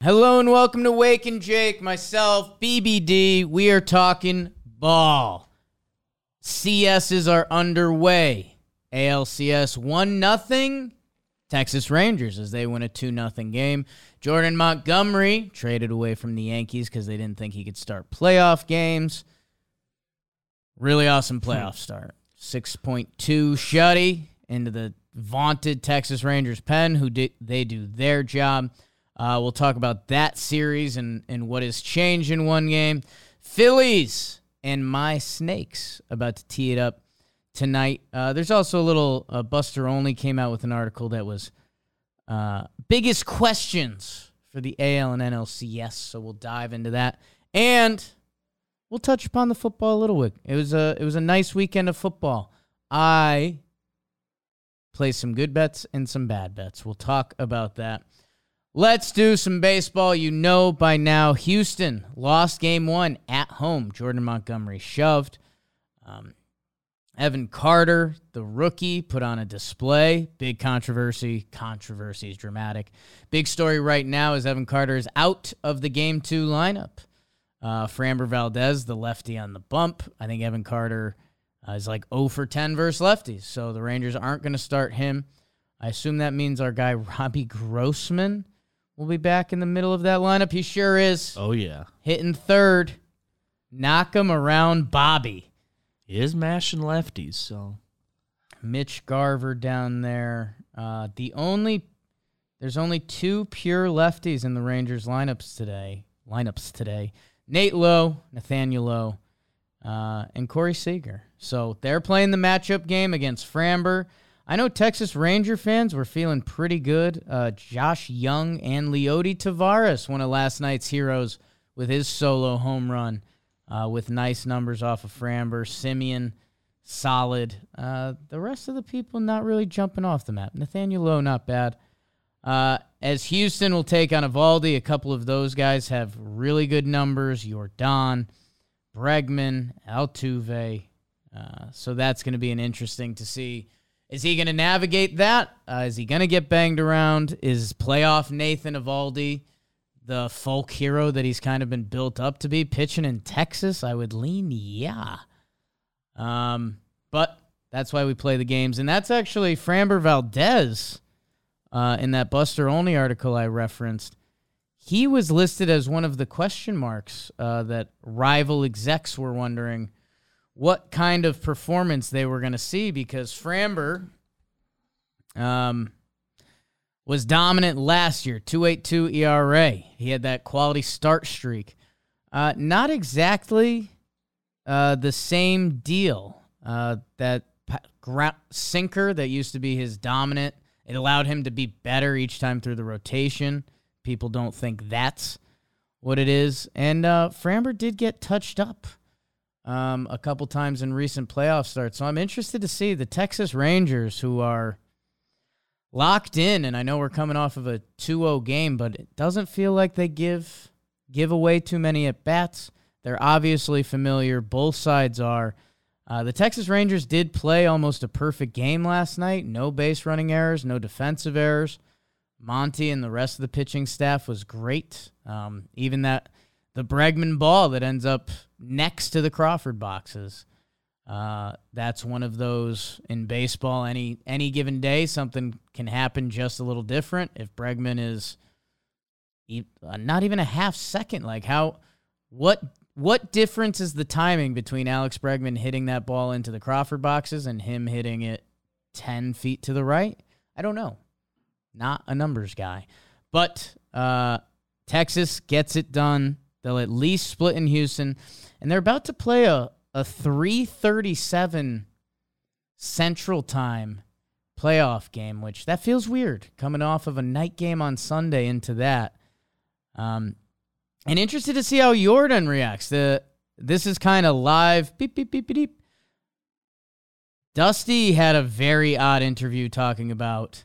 Hello and welcome to Wake and Jake, myself, BBD. We are talking ball. CSs are underway. ALCS 1 nothing. Texas Rangers as they win a 2 0 game. Jordan Montgomery traded away from the Yankees because they didn't think he could start playoff games. Really awesome hmm. playoff start. 6.2 shutty into the vaunted Texas Rangers pen, who did, they do their job. Uh, we'll talk about that series and, and what has changed in one game. Phillies and my Snakes about to tee it up tonight. Uh, there's also a little uh, Buster Olney came out with an article that was uh, biggest questions for the AL and NLCS. So we'll dive into that and we'll touch upon the football a little bit. It was a it was a nice weekend of football. I play some good bets and some bad bets. We'll talk about that. Let's do some baseball. You know by now, Houston lost game one at home. Jordan Montgomery shoved. Um, Evan Carter, the rookie, put on a display. Big controversy. Controversy is dramatic. Big story right now is Evan Carter is out of the game two lineup. Uh, Framber Valdez, the lefty on the bump. I think Evan Carter uh, is like 0 for 10 versus lefties. So the Rangers aren't going to start him. I assume that means our guy Robbie Grossman will be back in the middle of that lineup. He sure is. Oh yeah, Hitting third. Knock him around Bobby. he is mashing lefties. So Mitch Garver down there. Uh, the only there's only two pure lefties in the Rangers lineups today. Lineups today. Nate Lowe, Nathaniel Lowe, uh, and Corey Seager. So they're playing the matchup game against Framber. I know Texas Ranger fans were feeling pretty good. Uh, Josh Jung and Leody Taveras, one of last night's heroes, with his solo home run, uh, with nice numbers off of Framber. Semien, solid. Uh, the rest of the people not really jumping off the map. Nathaniel Lowe, not bad. Uh, as Houston will take on Eovaldi, a couple of those guys have really good numbers. Yordan, Bregman, Altuve. Uh, so that's going to be an interesting to see. Is he going to navigate that? Uh, is he going to get banged around? Is playoff Nathan Eovaldi the folk hero that he's kind of been built up to be pitching in Texas? I would lean yeah. Um, but that's why we play the games, and that's actually Framber Valdez. Uh, in that Buster Olney article I referenced, he was listed as one of the question marks uh, that rival execs were wondering what kind of performance they were going to see because Framber um, was dominant last year, 282 ERA. He had that quality start streak. Uh, not exactly uh, the same deal. Uh, that sinker that used to be his dominant, it allowed him to be better each time through the rotation. People don't think that's what it is. And uh, Framber did get touched up um, a couple times in recent playoff starts. So I'm interested to see the Texas Rangers, who are locked in, and I know we're coming off of a 2-0 game, but it doesn't feel like they give give away too many at bats. They're obviously familiar. Both sides are. Uh, the Texas Rangers did play almost a perfect game last night. No base running errors, no defensive errors. Monty and the rest of the pitching staff was great. Um, even that the Bregman ball that ends up next to the Crawford boxes. Uh, that's one of those in baseball. Any any given day, something can happen just a little different. If Bregman is uh, not even a half second, like how what what difference is the timing between Alex Bregman hitting that ball into the Crawford boxes and him hitting it ten feet to the right? I don't know. Not a numbers guy, but uh, Texas gets it done. They'll at least split in Houston, and they're about to play a a 337 Central Time playoff game, which that feels weird coming off of a night game on Sunday into that. Um, and interested to see how Yordan reacts. The this is kind of live. Beep beep beep beep beep. Dusty had a very odd interview talking about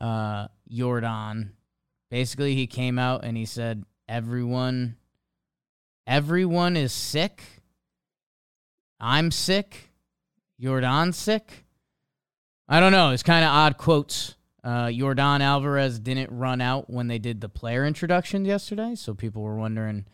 uh, Yordan. Basically, he came out and he said everyone, everyone is sick. I'm sick. Yordan's sick. I don't know. It's kind of odd quotes Uh, Yordan Alvarez didn't run out when they did the player introduction yesterday, so people were wondering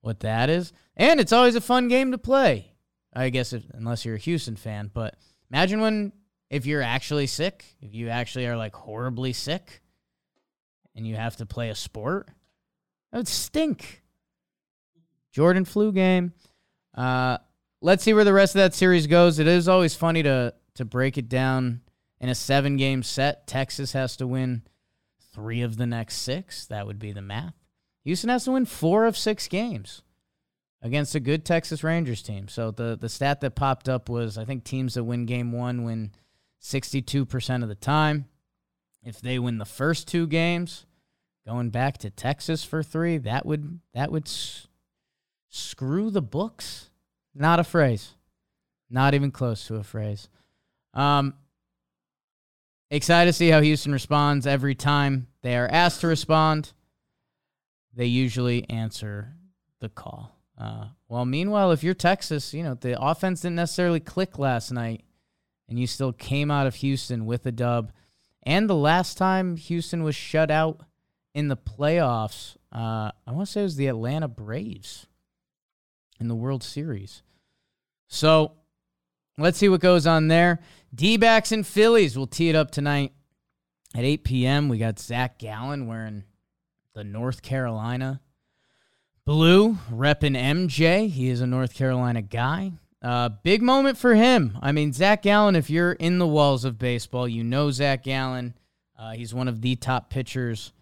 what that is. And it's always a fun game to play, I guess, if, unless you're a Houston fan. But imagine when, if you're actually sick, if you actually are like horribly sick and you have to play a sport, that would stink. Jordan flu game. Uh, let's see where the rest of that series goes. It is always funny to to break it down in a seven game set. Texas has to win three of the next six. That would be the math. Houston has to win four of six games against a good Texas Rangers team. So the the stat that popped up was I think teams that win game one win 62% of the time. If they win the first two games, going back to Texas for 3, that would that would screw the books. Not a phrase. Not even close to a phrase. Um excited to see how Houston responds every time they are asked to respond. They usually answer the call. Uh, well, meanwhile, if you're Texas, you know, the offense didn't necessarily click last night, and you still came out of Houston with a dub. And the last time Houston was shut out in the playoffs, uh, I want to say it was the Atlanta Braves in the World Series. So let's see what goes on there. D backs and Phillies will tee it up tonight at 8 p.m. We got Zac Gallen wearing the North Carolina Blue repping MJ. He is a North Carolina guy. Uh, big moment for him. I mean, Zac Gallen, if you're in the walls of baseball, you know Zac Gallen. Uh, he's one of the top pitchers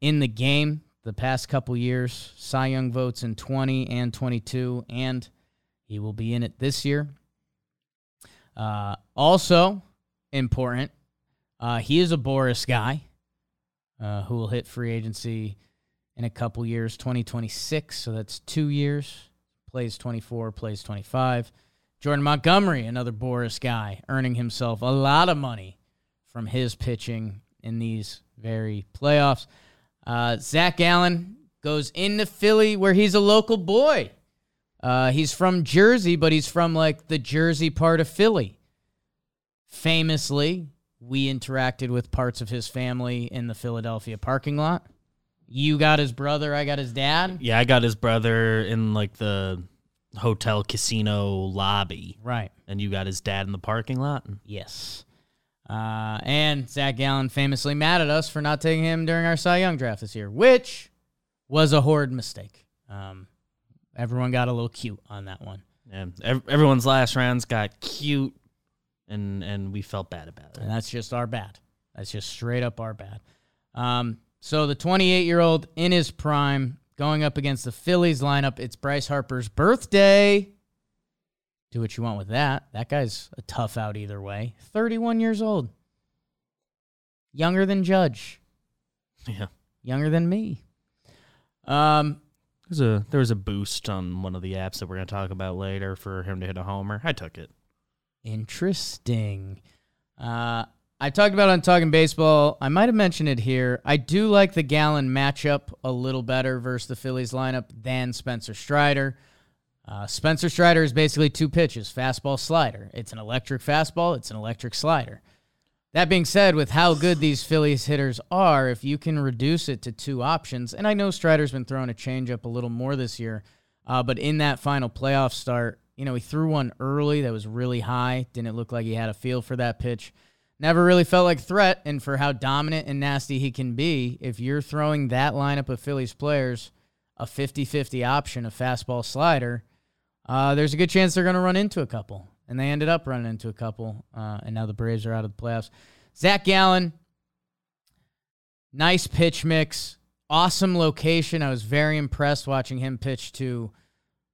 in the game the past couple years. Cy Young votes in 20 and 22, and he will be in it this year. Uh, also important, uh, he is a Boras guy uh, who will hit free agency in a couple years, 2026. So that's two years. Plays 24, plays 25. Jordan Montgomery, another Boras guy, earning himself a lot of money from his pitching in these very playoffs. Uh, Zac Gallen goes into Philly where he's a local boy. Uh, he's from Jersey, but he's from like the Jersey part of Philly. Famously, we interacted with parts of his family in the Philadelphia parking lot. You got his brother, I got his dad. Yeah, I got his brother in like the hotel casino lobby, Right. and you got his dad in the parking lot. Yes. Uh, and Zac Gallen famously mad at us for not taking him during our Cy Young draft this year, which was a horrid mistake. Um, everyone got a little cute on that one. Ev- everyone's last rounds got cute, and and we felt bad about it. And that's just our bad. That's just straight up our bad. Um, so the 28 year old in his prime going up against the Phillies lineup. It's Bryce Harper's birthday. Do what you want with that. That guy's a tough out either way. 31 years old. Younger than Judge. Yeah, Younger than me. Um, there's a there was a boost on one of the apps that we're gonna talk about later for him to hit a homer. I took it. Interesting. Uh, I talked about on Talking Baseball. I might have mentioned it here. I do like the Gallen matchup a little better versus the Phillies lineup than Spencer Strider. Uh, Spencer Strider is basically two pitches fastball, slider. It's an electric fastball, it's an electric slider. That being said, with how good these Phillies hitters are, if you can reduce it to two options, and I know Strider's been throwing a changeup a little more this year, uh, but in that final playoff start, you know, he threw one early that was really high. Didn't look like he had a feel for that pitch. Never really felt like threat, and for how dominant and nasty he can be, if you're throwing that lineup of Phillies players a 50 50 option, a fastball slider, uh, there's a good chance they're going to run into a couple. And they ended up running into a couple, uh, and now the Braves are out of the playoffs. Zac Gallen, nice pitch mix, awesome location. I was very impressed watching him pitch to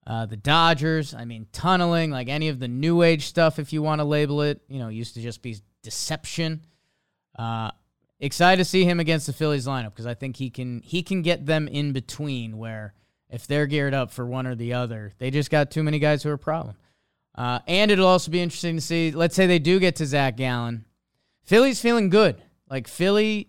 uh, the Dodgers. I mean, tunneling, like any of the new age stuff, if you want to label it, you know, used to just be deception. Uh, excited to see him against the Phillies lineup because I think he can he can get them in between where if they're geared up for one or the other, they just got too many guys who are a problem. Uh, and it'll also be interesting to see. Let's say they do get to Zac Gallen. Philly's feeling good. Like Philly,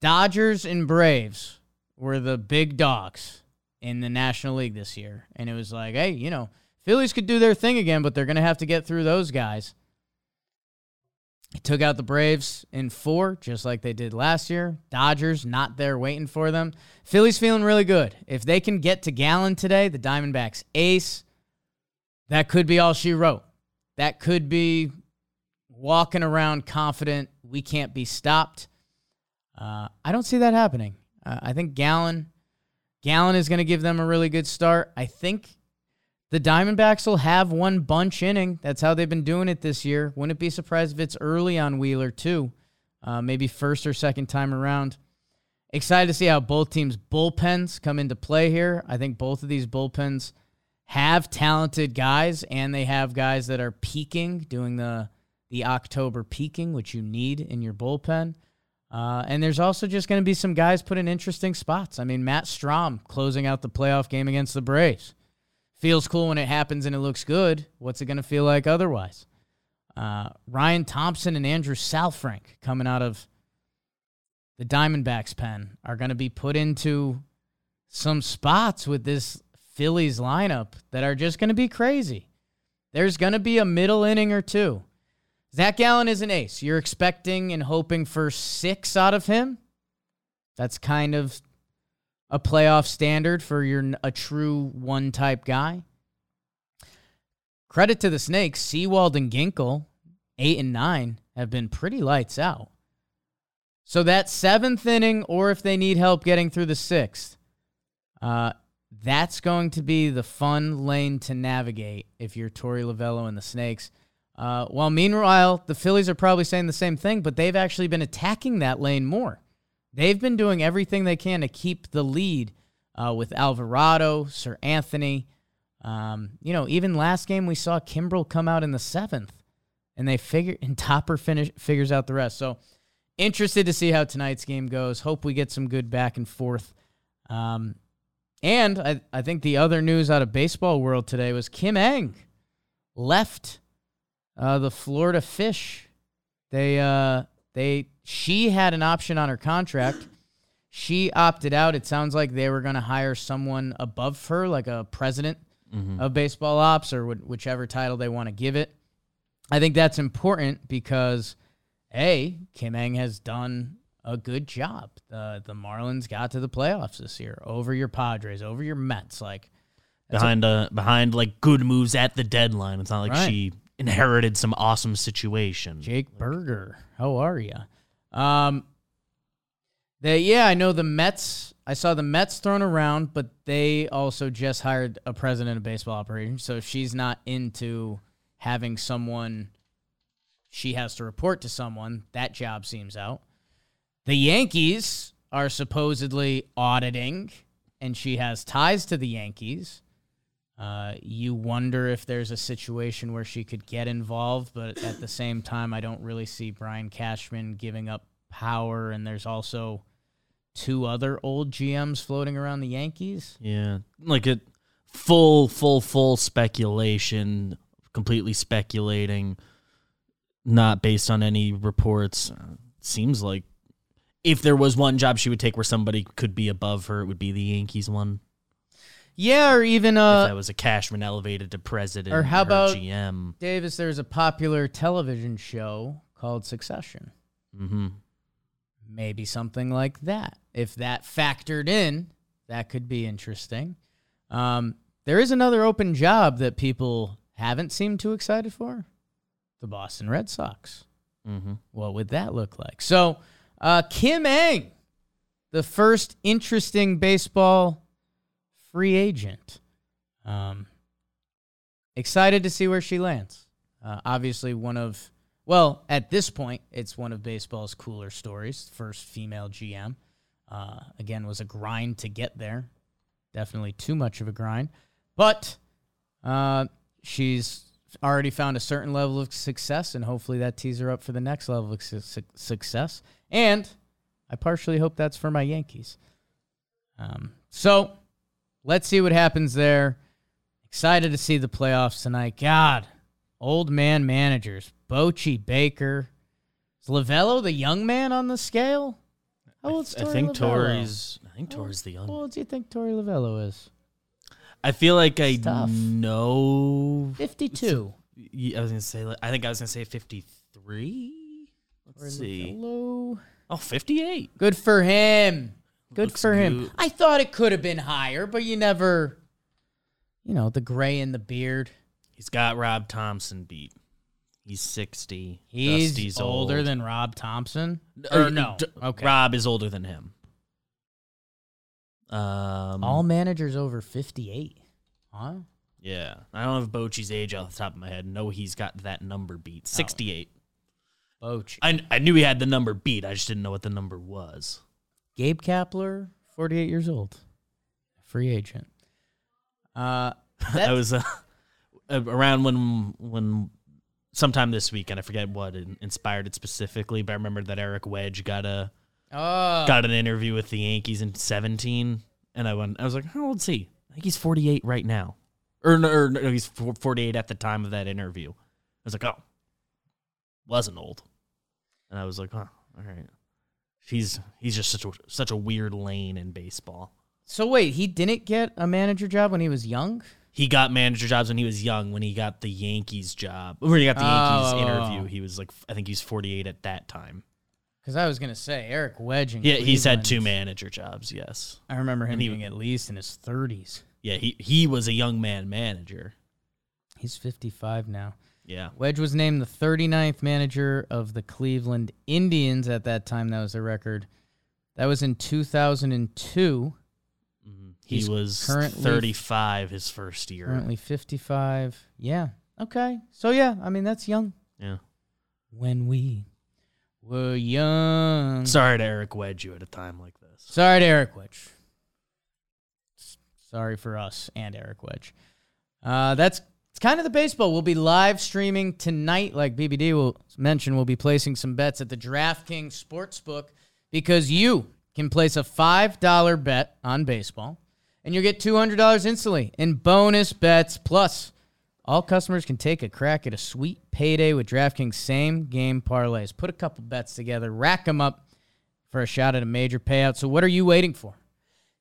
Dodgers and Braves were the big dogs in the National League this year, and it was like, hey, you know, Phillies could do their thing again, but they're going to have to get through those guys. He took out the Braves in four, just like they did last year. Dodgers not there waiting for them. Philly's feeling really good. If they can get to Gallen today, the Diamondbacks ace, that could be all she wrote. That could be walking around confident we can't be stopped. Uh, I don't see that happening. Uh, I think Gallen, Gallen is going to give them a really good start. I think the Diamondbacks will have one bunch inning. That's how they've been doing it this year. Wouldn't be surprised if it's early on Wheeler too, uh, maybe first or second time around. Excited to see how both teams' bullpens come into play here. I think both of these bullpens have talented guys, and they have guys that are peaking, doing the the October peaking, which you need in your bullpen. Uh, and there's also just going to be some guys put in interesting spots. I mean, Matt Strahm closing out the playoff game against the Braves. Feels cool when it happens and it looks good. What's it going to feel like otherwise? Uh, Ryan Thompson and Andrew Saalfrank coming out of the Diamondbacks pen are going to be put into some spots with this Phillies lineup that are just going to be crazy. There's going to be a middle inning or two Zac Gallen is an ace. You're expecting and hoping for six out of him. That's kind of a playoff standard for your a true one type guy. Credit to the Snakes, Sewald and Ginkel, eight and nine, have been pretty lights out. So that seventh inning, or if they need help getting through the sixth, uh, that's going to be the fun lane to navigate if you're Torey Lovullo and the Snakes. Uh, while meanwhile, the Phillies are probably saying the same thing, but they've actually been attacking that lane more. They've been doing everything they can to keep the lead uh, with Alvarado, Seranthony. Um, you know, even last game we saw Kimbrel come out in the seventh, and they figure and Topper finish figures out the rest. So interested to see how tonight's game goes. Hope we get some good back and forth. Um, and I, I think the other news out of baseball world today was Kim Ng left uh, the Florida Fish. They uh, they she had an option on her contract. She opted out. It sounds like they were going to hire someone above her, like a president mm-hmm. of baseball ops or wh- whichever title they want to give it. I think that's important because a Kim Ng has done a good job. The the Marlins got to the playoffs this year over your Padres, over your Mets, like behind a, uh behind like good moves at the deadline. It's not like right. she inherited some awesome situation. Jake Berger, how are you? Um, they yeah, I know the Mets. I saw the Mets thrown around, but they also just hired a president of baseball operations. So she's not into having someone. She has to report to someone. That job seems out. The Yankees are supposedly auditing, and she has ties to the Yankees. Uh, you wonder if there's a situation where she could get involved, but at the same time, I don't really see Brian Cashman giving up power. And there's also two other old GMs floating around the Yankees. Yeah, like a full, full, full speculation, completely speculating, not based on any reports. Uh, seems like if there was one job she would take where somebody could be above her, it would be the Yankees one. Yeah, or even uh, if that was a Cashman elevated to president or how or about GM. Davis? There's a popular television show called Succession. Mm-hmm. Maybe something like that. If that factored in, that could be interesting. Um, there is another open job that people haven't seemed too excited for: the Boston Red Sox. Mm-hmm. What would that look like? So, uh, Kim Ng, the first interesting baseball free agent. Um, excited to see where she lands. Uh, obviously, one of, well, at this point, it's one of baseball's cooler stories. First female GM. Uh, again, was a grind to get there. Definitely too much of a grind. But uh, she's already found a certain level of success, and hopefully that tees her up for the next level of su- success. And I partially hope that's for my Yankees. Um, so let's see what happens there. Excited to see the playoffs tonight. God, old man managers. Bochy Baker. Is Lovullo the young man on the scale? How old's I, I think Torey's. I think Torey's the young. How old do you think Torey Lovullo is? I feel like I know. Fifty-two. I was gonna say. I think I was gonna say fifty-three. Let's see. Low. Oh, 58. Good for him. Good Looks for him. good. I thought it could have been higher, but you never, you know, the gray in the beard. He's got Rob Thomson beat. He's 60. He's Dusty's older old. than Rob Thomson. Or Or no. D- Okay. Rob is older than him. Um, All managers over 58. Huh? yeah. I don't have Bochy's age off the top of my head. No, he's got that number beat. 68. Boch. I, I knew he had the number beat. I just didn't know what the number was. Gabe Kapler, 48 years old. Free agent. Uh, that was uh, around when when sometime this week, and I forget what inspired it specifically, but I remember that Eric Wedge got a oh, got an interview with the Yankees in 17, and I went, I was like, how old is he? I think he's 48 right now, or no, or no he's 48 at the time of that interview. I was like, oh, wasn't old, and I was like, huh, all right. He's he's just such a such a weird lane in baseball. So wait, he didn't get a manager job when he was young? He got manager jobs when he was young. When he got the Yankees job, when he got the Yankees oh, oh, oh, oh. interview, he was like, I think he was 48 at that time. Because I was gonna say Eric Wedge. Yeah, he's had two manager jobs. Yes. I remember him he- being at least in his 30s. Yeah, he he was a young man manager. He's 55 now. Yeah. Wedge was named the 39th manager of the Cleveland Indians at that time. That was a record. That was in 2002. Mhm. He was currently- 35 his first year. Currently 55. Yeah. Okay. So yeah, I mean that's young. Yeah. When we were young. Sorry to Eric Wedge you at a time like this. Sorry to Eric Wedge. Sorry for us and Eric Wedge. Uh, that's it's kind of the baseball. We'll be live streaming tonight, like BBD will mention. We'll be placing some bets at the DraftKings Sportsbook because you can place a five dollar bet on baseball, and you'll get two hundred dollars instantly in bonus bets. Plus, all customers can take a crack at a sweet payday with DraftKings same game parlays. Put a couple bets together, rack them up for a shot at a major payout. So what are you waiting for?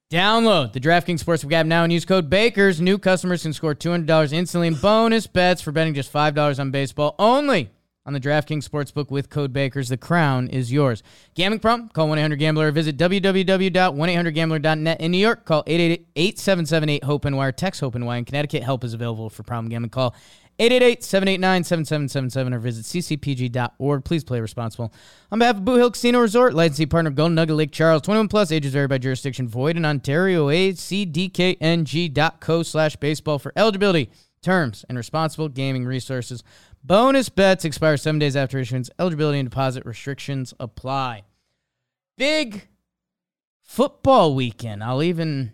Download the DraftKings Sportsbook app now and use code BAKERS. New customers can score $200 instantly in bonus bets for betting just $5 on baseball only on the DraftKings Sportsbook with code BAKERS. The crown is yours. Gambling problem? Call 1-800-GAMBLER or visit www.1800gambler.net. In New York, call 888-778-HOPE-NY or text HOPE-NY. In Connecticut, help is available for problem gambling. Call 888-789-7777 or visit ccpg.org. Please play responsible. On behalf of Boot Hill Casino Resort, licensee partner Golden Nugget Lake Charles, 21 plus, ages vary by jurisdiction, void in Ontario, acdkng.co slash baseball for eligibility, terms, and responsible gaming resources. Bonus bets expire seven days after issuance. Eligibility and deposit restrictions apply. Big football weekend. I'll even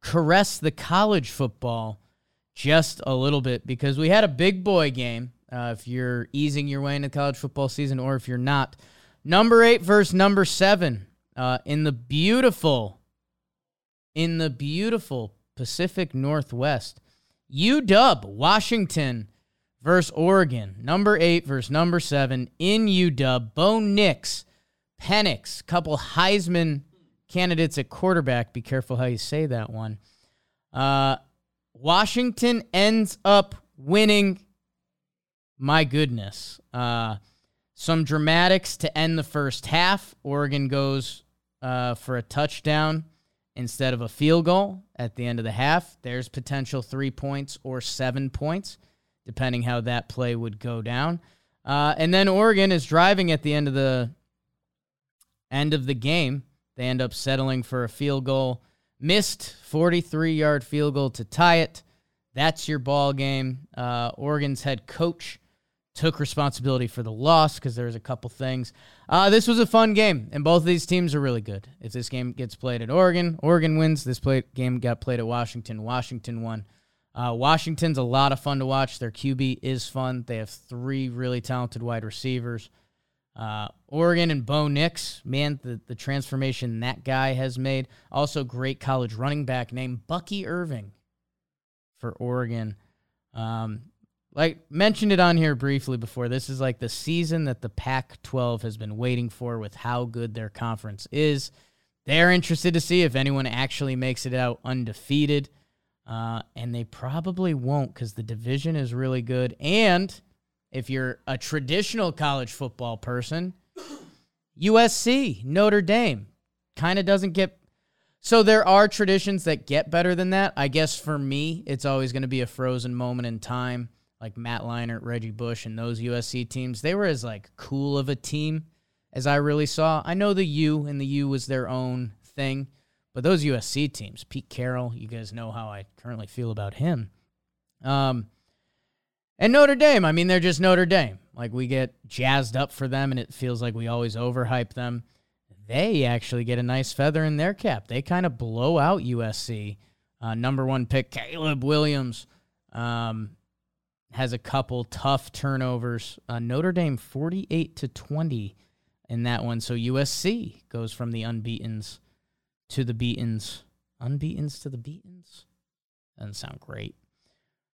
caress the college football just a little bit because we had a big boy game. Uh, if you're easing your way into college football season, or if you're not, number eight versus number seven uh, in the beautiful, in the beautiful Pacific Northwest, UW Washington versus Oregon. Number eight versus number seven in UW. Bo Nix, Penix, couple Heisman candidates at quarterback. Be careful how you say that one. Uh, Washington ends up winning. My goodness. Uh, some dramatics to end the first half. Oregon goes uh, for a touchdown instead of a field goal at the end of the half. There's potential three points or seven points, depending how that play would go down. Uh, and then Oregon is driving at the end of the end of the game. They end up settling for a field goal missed 43 yard field goal to tie it. That's your ball game. Uh, Oregon's head coach took responsibility for the loss because there was a couple things. Uh, this was a fun game, and both of these teams are really good. If this game gets played at Oregon, Oregon wins. This play, game got played at Washington. Washington won. Uh, Washington's a lot of fun to watch. Their QB is fun. They have three really talented wide receivers. Uh, Oregon and Bo Nix, man, the, the transformation that guy has made. Also, great college running back named Bucky Irving for Oregon. Um, like mentioned it on here briefly before. This is like the season that the Pac 12 has been waiting for with how good their conference is. They're interested to see if anyone actually makes it out undefeated. Uh, and they probably won't because the division is really good. And if you're a traditional college football person, USC, Notre Dame kind of doesn't get. So there are traditions that get better than that. I guess for me, it's always going to be a frozen moment in time, like Matt Leinart, Reggie Bush, and those USC teams. They were as like cool of a team as I really saw. I know the U and the U was their own thing, but those USC teams, Pete Carroll, you guys know how I currently feel about him. Um, and Notre Dame, I mean, they're just Notre Dame. Like we get jazzed up for them, and it feels like we always overhype them. They actually get a nice feather in their cap. They kind of blow out USC. Uh, number one pick Caleb Williams um, has a couple tough turnovers. Uh, Notre Dame forty-eight to twenty in that one. So USC goes from the unbeaten's to the beatens. Unbeaten's to the beatens? Doesn't sound great.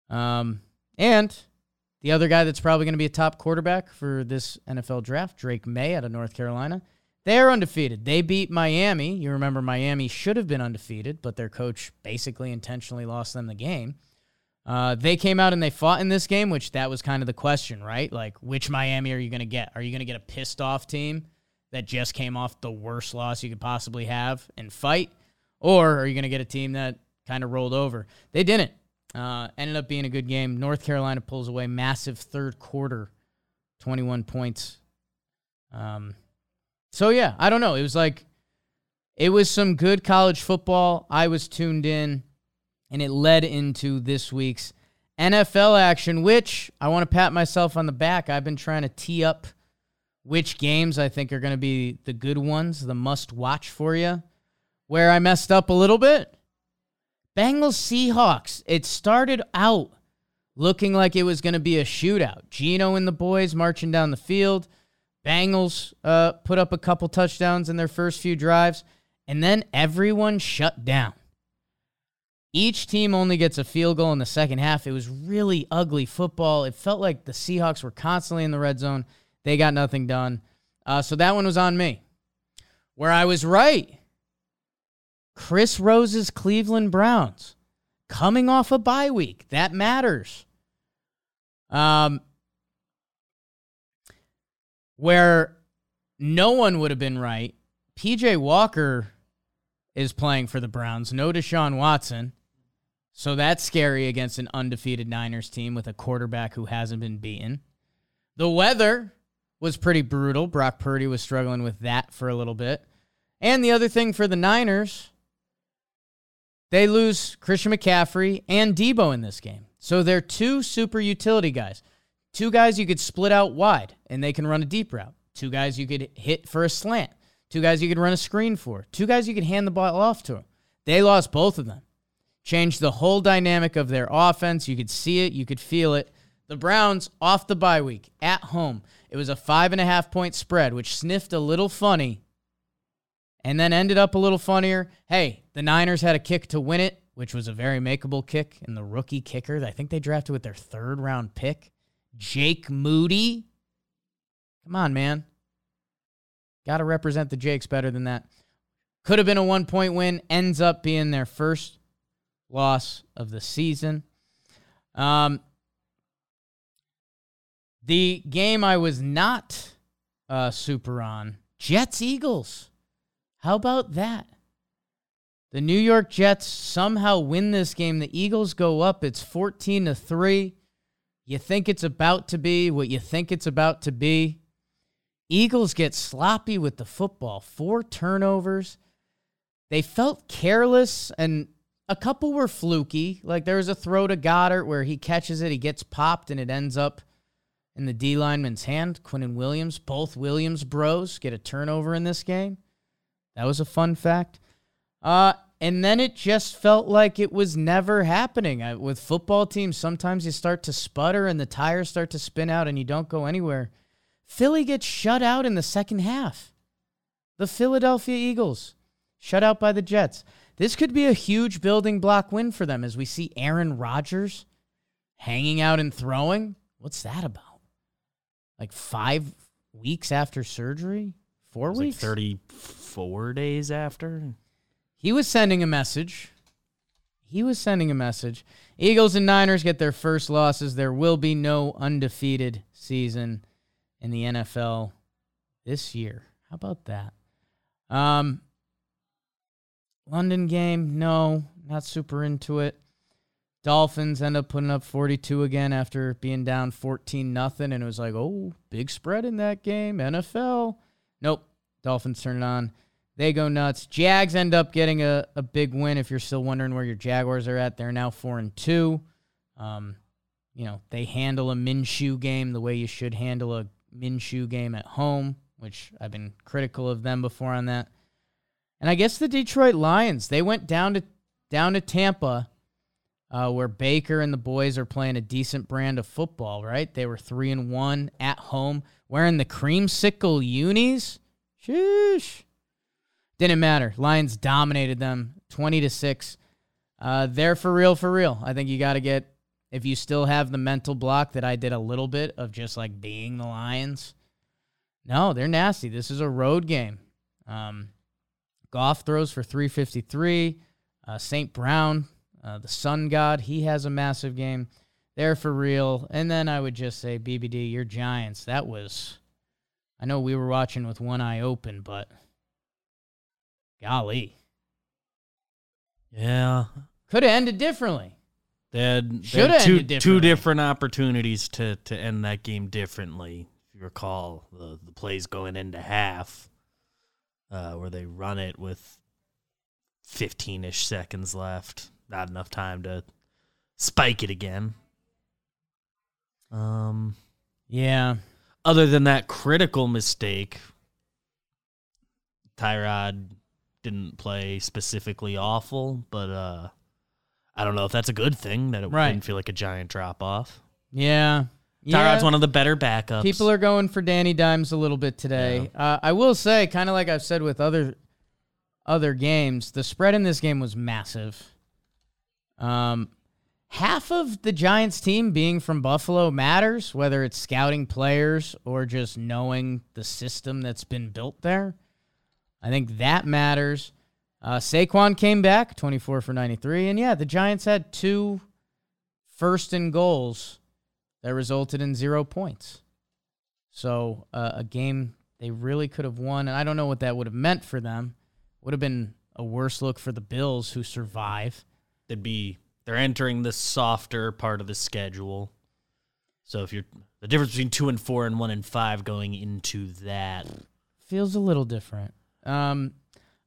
Um, and the other guy that's probably going to be a top quarterback for this NFL draft, Drake Maye out of North Carolina. They're undefeated. They beat Miami. You remember Miami should have been undefeated, but their coach basically intentionally lost them the game. Uh, they came out and they fought in this game, which that was kind of the question, right? Like, which Miami are you going to get? Are you going to get a pissed off team that just came off the worst loss you could possibly have and fight? Or are you going to get a team that kind of rolled over? They didn't. Uh, ended up being a good game. North Carolina pulls away massive third quarter, 21 points. Um, so, yeah, I don't know. It was like, it was some good college football. I was tuned in, and it led into this week's NFL action, which I want to pat myself on the back. I've been trying to tee up which games I think are going to be the good ones, the must watch for you. Where I messed up a little bit, Bengals Seahawks. It started out looking like it was going to be a shootout. Geno and the boys marching down the field. Bengals uh, put up a couple touchdowns in their first few drives, and then everyone shut down. Each team only gets a field goal in the second half. It was really ugly football. It felt like the Seahawks were constantly in the red zone. They got nothing done. Uh, so that one was on me. Where I was right Chris Rose's Cleveland Browns coming off a bye week. That matters. Um, where no one would have been right. PJ Walker is playing for the Browns. No Deshaun Watson. So that's scary against an undefeated Niners team with a quarterback who hasn't been beaten. The weather was pretty brutal. Brock Purdy was struggling with that for a little bit. And the other thing for the Niners, they lose Christian McCaffrey and Deebo in this game. So they're two super utility guys. Two guys you could split out wide and they can run a deep route. Two guys you could hit for a slant. Two guys you could run a screen for. Two guys you could hand the ball off to. They lost both of them. Changed the whole dynamic of their offense. You could see it, you could feel it. The Browns off the bye week at home. It was a five and a half point spread, which sniffed a little funny and then ended up a little funnier. Hey, the Niners had a kick to win it, which was a very makeable kick, and the rookie kicker, I think they drafted with their third round pick, Jake Moody. Come on, man. Got to represent the Jakes better than that. Could have been a one point win, ends up being their first loss of the season. Um, the game I was not uh, super on Jets Eagles. How about that? The New York Jets somehow win this game. The Eagles go up. It's 14 to 3. You think it's about to be what you think it's about to be. Eagles get sloppy with the football. Four turnovers. They felt careless and a couple were fluky. Like there was a throw to Goedert where he catches it, he gets popped, and it ends up in the D lineman's hand. Quinnen Williams, both Williams bros get a turnover in this game. That was a fun fact. Uh, and then it just felt like it was never happening. I, with football teams, sometimes you start to sputter and the tires start to spin out and you don't go anywhere. Philly gets shut out in the second half. The Philadelphia Eagles shut out by the Jets. This could be a huge building block win for them as we see Aaron Rodgers hanging out and throwing. What's that about? Like five weeks after surgery? Four weeks? Like 34 days after? He was sending a message. he was sending a message. Eagles and Niners get their first losses. There will be no undefeated season in the NFL this year. How about that? Um, London game, no, not super into it. Dolphins end up putting up 42 again after being down 14 nothing, and it was like, oh, big spread in that game. NFL. Nope. Dolphins turn it on. They go nuts. Jags end up getting a, a big win. If you're still wondering where your Jaguars are at, they're now four and two. Um, you know, they handle a Minshew game the way you should handle a Minshew game at home, which I've been critical of them before on that. And I guess the Detroit Lions, they went down to down to Tampa, uh, where Baker and the boys are playing a decent brand of football, right? They were three and one at home, wearing the creamsicle unis. Sheesh. Didn't matter. Lions dominated them 20 to 6. Uh, they're for real, for real. I think you got to get, if you still have the mental block that I did a little bit of just like being the Lions. No, they're nasty. This is a road game. Um, Goff throws for 353. Uh, St. Brown, uh, the sun god, he has a massive game. They're for real. And then I would just say, BBD, your Giants. That was, I know we were watching with one eye open, but Golly. Yeah. Could have ended differently. They had, they had two, two different opportunities to, to end that game differently. If you recall, the, the plays going into half, uh, where they run it with 15 ish seconds left. Not enough time to spike it again. Um, yeah. Other than that critical mistake, Tyrod didn't play specifically awful, but uh, I don't know if that's a good thing that it right. didn't feel like a giant drop off. Yeah. Tyrod's yeah. one of the better backups. People are going for Danny Dimes a little bit today. Yeah. Uh, I will say, kind of like I've said with other other games, the spread in this game was massive. Um, half of the Giants team being from Buffalo matters, whether it's scouting players or just knowing the system that's been built there. I think that matters. Uh, Saquon came back, 24 for 93. And yeah, the Giants had two first and goals that resulted in zero points. So uh, a game they really could have won. And I don't know what that would have meant for them. Would have been a worse look for the Bills who survive. They'd be they're entering the softer part of the schedule. So if you're the difference between two and four and one and five going into that feels a little different. Um,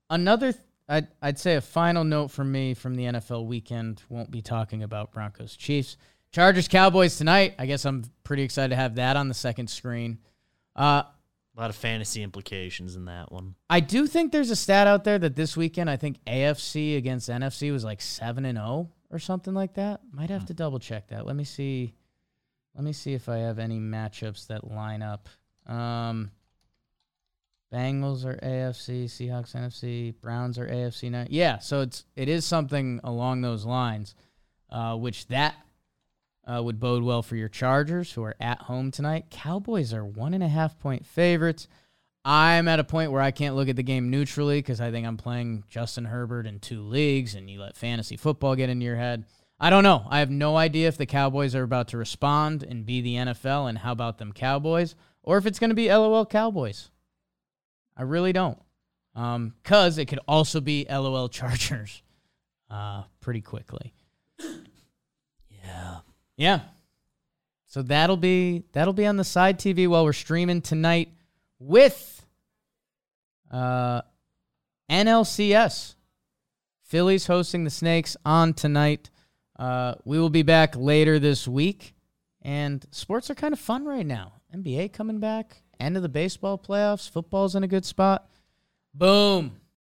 another, th- I'd, I'd say a final note from me from the NFL weekend. Won't be talking about Broncos Chiefs. Chargers Cowboys tonight. I guess I'm pretty excited to have that on the second screen. Uh, a lot of fantasy implications in that one. I do think there's a stat out there that this weekend I think AFC against NFC was like seven and zero oh or something like that. Might have to double check that. Let me see. Let me see if I have any matchups that line up. Um, Bengals are AFC, Seahawks NFC, Browns are AFC. Now, yeah, so it's it is something along those lines, uh, which that uh, would bode well for your Chargers, who are at home tonight. Cowboys are one and a half point favorites. I'm at a point where I can't look at the game neutrally because I think I'm playing Justin Herbert in two leagues, and you let fantasy football get into your head. I don't know. I have no idea if the Cowboys are about to respond and be the NFL, and how about them Cowboys, or if it's going to be LOL Cowboys. I really don't. Um, cause it could also be LOL Chargers, uh, pretty quickly. Yeah. Yeah. So that'll be that'll be on the side TV while we're streaming tonight with uh, NLCS. Phillies hosting the Snakes on tonight. Uh, we will be back later this week, and sports are kind of fun right now. NBA coming back. End of the baseball playoffs. Football's in a good spot. Boom.